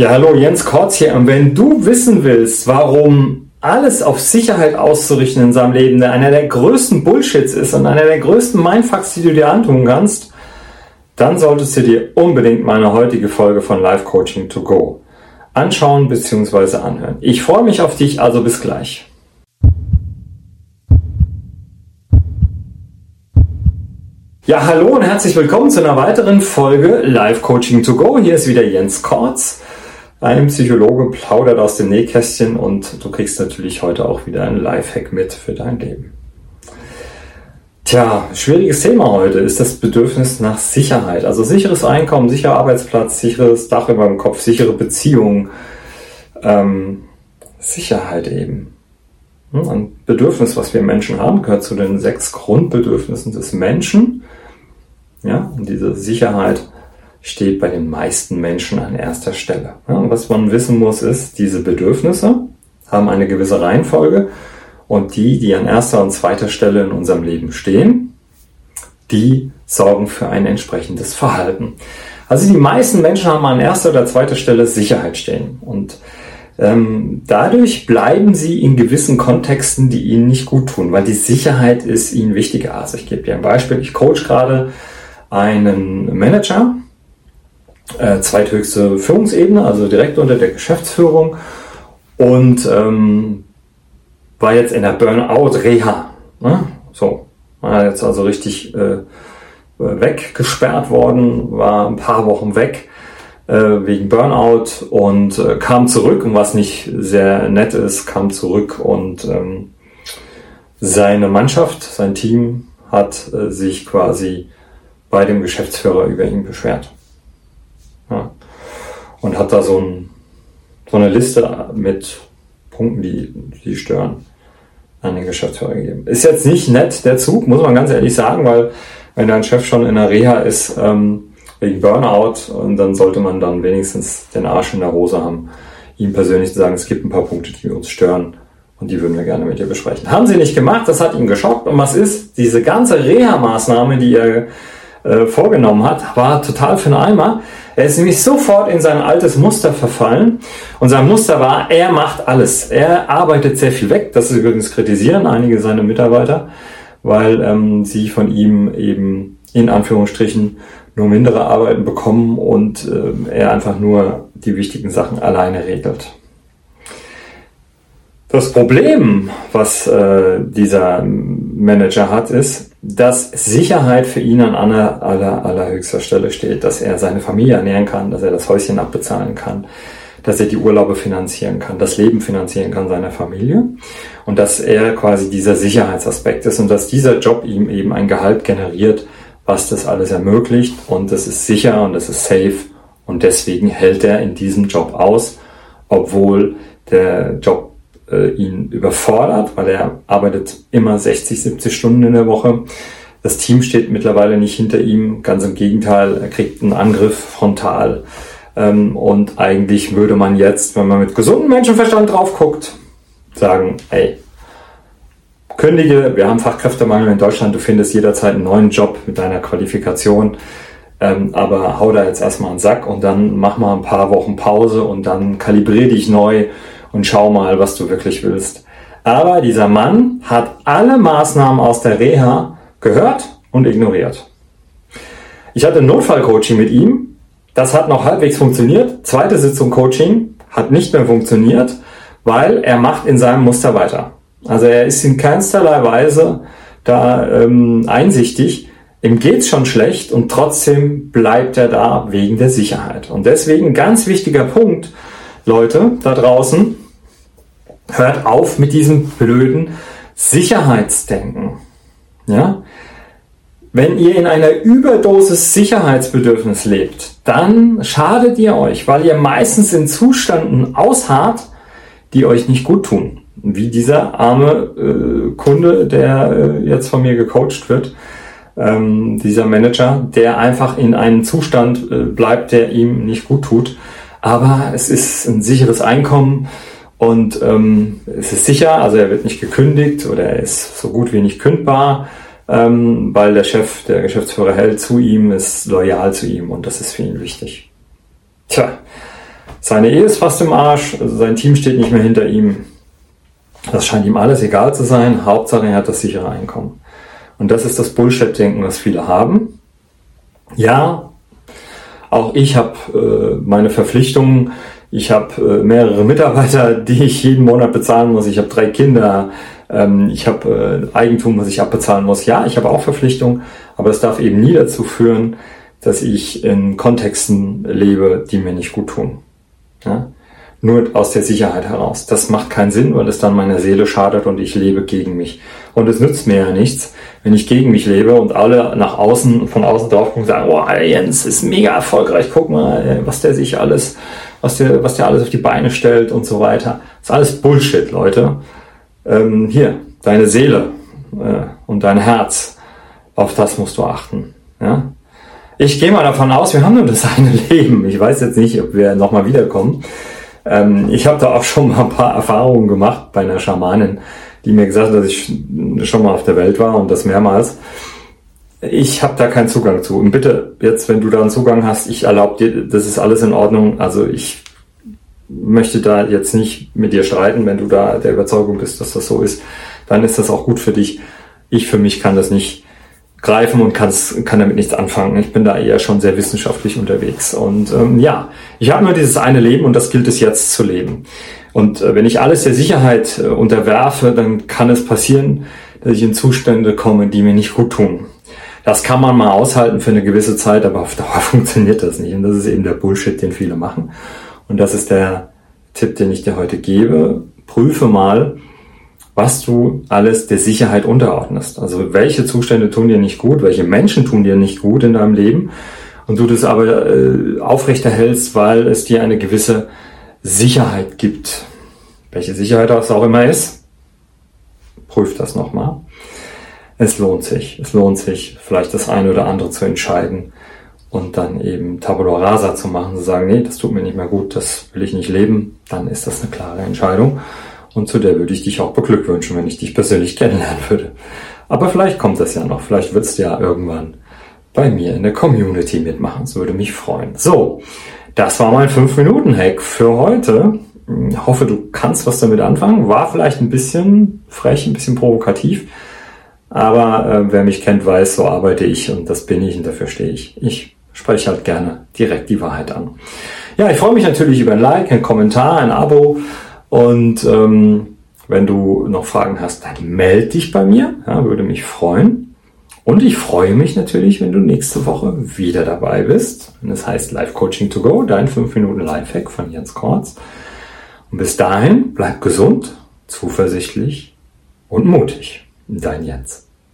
Ja, hallo, Jens Kortz hier. Und wenn du wissen willst, warum alles auf Sicherheit auszurichten in seinem Leben, einer der größten Bullshits ist und einer der größten Mindfucks, die du dir antun kannst, dann solltest du dir unbedingt meine heutige Folge von Life Coaching to Go anschauen bzw. anhören. Ich freue mich auf dich, also bis gleich. Ja, hallo und herzlich willkommen zu einer weiteren Folge Live Coaching to Go. Hier ist wieder Jens Kortz. Ein Psychologe plaudert aus dem Nähkästchen und du kriegst natürlich heute auch wieder ein Lifehack mit für dein Leben. Tja, schwieriges Thema heute ist das Bedürfnis nach Sicherheit. Also sicheres Einkommen, sicherer Arbeitsplatz, sicheres Dach über dem Kopf, sichere Beziehungen. Ähm, Sicherheit eben. Hm, ein Bedürfnis, was wir Menschen haben, gehört zu den sechs Grundbedürfnissen des Menschen. Ja, und diese Sicherheit steht bei den meisten Menschen an erster Stelle. Ja, was man wissen muss, ist, diese Bedürfnisse haben eine gewisse Reihenfolge und die, die an erster und zweiter Stelle in unserem Leben stehen, die sorgen für ein entsprechendes Verhalten. Also die meisten Menschen haben an erster oder zweiter Stelle Sicherheit stehen und ähm, dadurch bleiben sie in gewissen Kontexten, die ihnen nicht gut tun, weil die Sicherheit ist ihnen wichtiger. Also ich gebe dir ein Beispiel. Ich coach gerade einen Manager, äh, zweithöchste Führungsebene, also direkt unter der Geschäftsführung und ähm, war jetzt in der Burnout-Reha. Ne? So, war jetzt also richtig äh, weggesperrt worden, war ein paar Wochen weg äh, wegen Burnout und äh, kam zurück und was nicht sehr nett ist, kam zurück und ähm, seine Mannschaft, sein Team hat äh, sich quasi bei dem Geschäftsführer über ihn beschwert. Ja. Und hat da so, ein, so eine Liste mit Punkten, die, die stören, an den Geschäftsführer gegeben. Ist jetzt nicht nett, der Zug, muss man ganz ehrlich sagen, weil wenn dein Chef schon in der Reha ist, ähm, wegen Burnout, und dann sollte man dann wenigstens den Arsch in der Hose haben, ihm persönlich zu sagen, es gibt ein paar Punkte, die uns stören und die würden wir gerne mit dir besprechen. Haben sie nicht gemacht, das hat ihn geschockt und was ist? Diese ganze Reha-Maßnahme, die er äh, vorgenommen hat, war total für einen Eimer. Er ist nämlich sofort in sein altes Muster verfallen. Und sein Muster war, er macht alles. Er arbeitet sehr viel weg. Das übrigens kritisieren einige seiner Mitarbeiter, weil ähm, sie von ihm eben in Anführungsstrichen nur mindere Arbeiten bekommen und äh, er einfach nur die wichtigen Sachen alleine regelt. Das Problem, was äh, dieser Manager hat, ist, dass Sicherheit für ihn an aller, aller, allerhöchster Stelle steht, dass er seine Familie ernähren kann, dass er das Häuschen abbezahlen kann, dass er die Urlaube finanzieren kann, das Leben finanzieren kann seiner Familie und dass er quasi dieser Sicherheitsaspekt ist und dass dieser Job ihm eben ein Gehalt generiert, was das alles ermöglicht und das ist sicher und das ist safe und deswegen hält er in diesem Job aus, obwohl der Job äh, ihn überfordert, weil er arbeitet immer 60, 70 Stunden in der Woche. Das Team steht mittlerweile nicht hinter ihm, ganz im Gegenteil, er kriegt einen Angriff frontal. Ähm, und eigentlich würde man jetzt, wenn man mit gesundem Menschenverstand drauf guckt, sagen, ey, kündige, wir haben Fachkräftemangel in Deutschland, du findest jederzeit einen neuen Job mit deiner Qualifikation, ähm, aber hau da jetzt erstmal einen Sack und dann mach mal ein paar Wochen Pause und dann kalibrier dich neu und schau mal, was du wirklich willst. Aber dieser Mann hat alle Maßnahmen aus der Reha gehört und ignoriert. Ich hatte Notfallcoaching mit ihm. Das hat noch halbwegs funktioniert. Zweite Sitzung Coaching hat nicht mehr funktioniert, weil er macht in seinem Muster weiter. Also er ist in keinsterlei Weise da ähm, einsichtig. Ihm geht's schon schlecht und trotzdem bleibt er da wegen der Sicherheit. Und deswegen ganz wichtiger Punkt, Leute da draußen, hört auf mit diesem blöden Sicherheitsdenken. Ja? Wenn ihr in einer Überdosis Sicherheitsbedürfnis lebt, dann schadet ihr euch, weil ihr meistens in Zuständen ausharrt, die euch nicht gut tun. Wie dieser arme äh, Kunde, der äh, jetzt von mir gecoacht wird, ähm, dieser Manager, der einfach in einem Zustand äh, bleibt, der ihm nicht gut tut. Aber es ist ein sicheres Einkommen, und ähm, es ist sicher, also er wird nicht gekündigt oder er ist so gut wie nicht kündbar, ähm, weil der Chef, der Geschäftsführer hält zu ihm, ist loyal zu ihm und das ist für ihn wichtig. Tja, Seine Ehe ist fast im Arsch, also sein Team steht nicht mehr hinter ihm. Das scheint ihm alles egal zu sein. Hauptsache, er hat das sichere Einkommen. Und das ist das Bullshit-Denken, was viele haben. Ja, auch ich habe äh, meine Verpflichtungen. Ich habe äh, mehrere Mitarbeiter, die ich jeden Monat bezahlen muss. Ich habe drei Kinder. Ähm, ich habe äh, Eigentum, was ich abbezahlen muss. Ja, ich habe auch Verpflichtungen, aber es darf eben nie dazu führen, dass ich in Kontexten lebe, die mir nicht gut tun. Ja? Nur aus der Sicherheit heraus. Das macht keinen Sinn, weil es dann meiner Seele schadet und ich lebe gegen mich. Und es nützt mir ja nichts, wenn ich gegen mich lebe und alle nach außen, von außen drauf gucken und sagen, oh, Jens ist mega erfolgreich, guck mal, was der sich alles, was der, was der alles auf die Beine stellt und so weiter. Das ist alles Bullshit, Leute. Ähm, hier, deine Seele äh, und dein Herz, auf das musst du achten. Ja? Ich gehe mal davon aus, wir haben nur das eine Leben. Ich weiß jetzt nicht, ob wir nochmal wiederkommen. Ähm, ich habe da auch schon mal ein paar Erfahrungen gemacht bei einer Schamanin, die mir gesagt hat, dass ich schon mal auf der Welt war und das mehrmals. Ich habe da keinen Zugang zu. Und bitte, jetzt, wenn du da einen Zugang hast, ich erlaube dir, das ist alles in Ordnung. Also ich möchte da jetzt nicht mit dir streiten, wenn du da der Überzeugung bist, dass das so ist, dann ist das auch gut für dich. Ich für mich kann das nicht greifen und kann damit nichts anfangen. Ich bin da eher schon sehr wissenschaftlich unterwegs. Und ähm, ja, ich habe nur dieses eine Leben und das gilt es jetzt zu leben. Und äh, wenn ich alles der Sicherheit äh, unterwerfe, dann kann es passieren, dass ich in Zustände komme, die mir nicht gut tun. Das kann man mal aushalten für eine gewisse Zeit, aber auf Dauer funktioniert das nicht. Und das ist eben der Bullshit, den viele machen. Und das ist der Tipp, den ich dir heute gebe. Prüfe mal, was du alles der Sicherheit unterordnest. Also welche Zustände tun dir nicht gut, welche Menschen tun dir nicht gut in deinem Leben und du das aber äh, aufrechterhältst, weil es dir eine gewisse Sicherheit gibt. Welche Sicherheit das auch immer ist, prüf das nochmal. Es lohnt sich. Es lohnt sich, vielleicht das eine oder andere zu entscheiden und dann eben Tabula Rasa zu machen, zu sagen, nee, das tut mir nicht mehr gut, das will ich nicht leben, dann ist das eine klare Entscheidung. Und zu der würde ich dich auch beglückwünschen, wenn ich dich persönlich kennenlernen würde. Aber vielleicht kommt das ja noch. Vielleicht wird es ja irgendwann bei mir in der Community mitmachen. Das würde mich freuen. So, das war mein 5-Minuten-Hack für heute. Ich hoffe, du kannst was damit anfangen. War vielleicht ein bisschen frech, ein bisschen provokativ. Aber äh, wer mich kennt, weiß, so arbeite ich und das bin ich und dafür stehe ich. Ich spreche halt gerne direkt die Wahrheit an. Ja, ich freue mich natürlich über ein Like, ein Kommentar, ein Abo und ähm, wenn du noch Fragen hast, dann melde dich bei mir, ja, würde mich freuen. Und ich freue mich natürlich, wenn du nächste Woche wieder dabei bist. Und das heißt Live Coaching to Go, dein 5 Minuten Lifehack von Jens Kortz. Und bis dahin, bleib gesund, zuversichtlich und mutig. Dein Jens.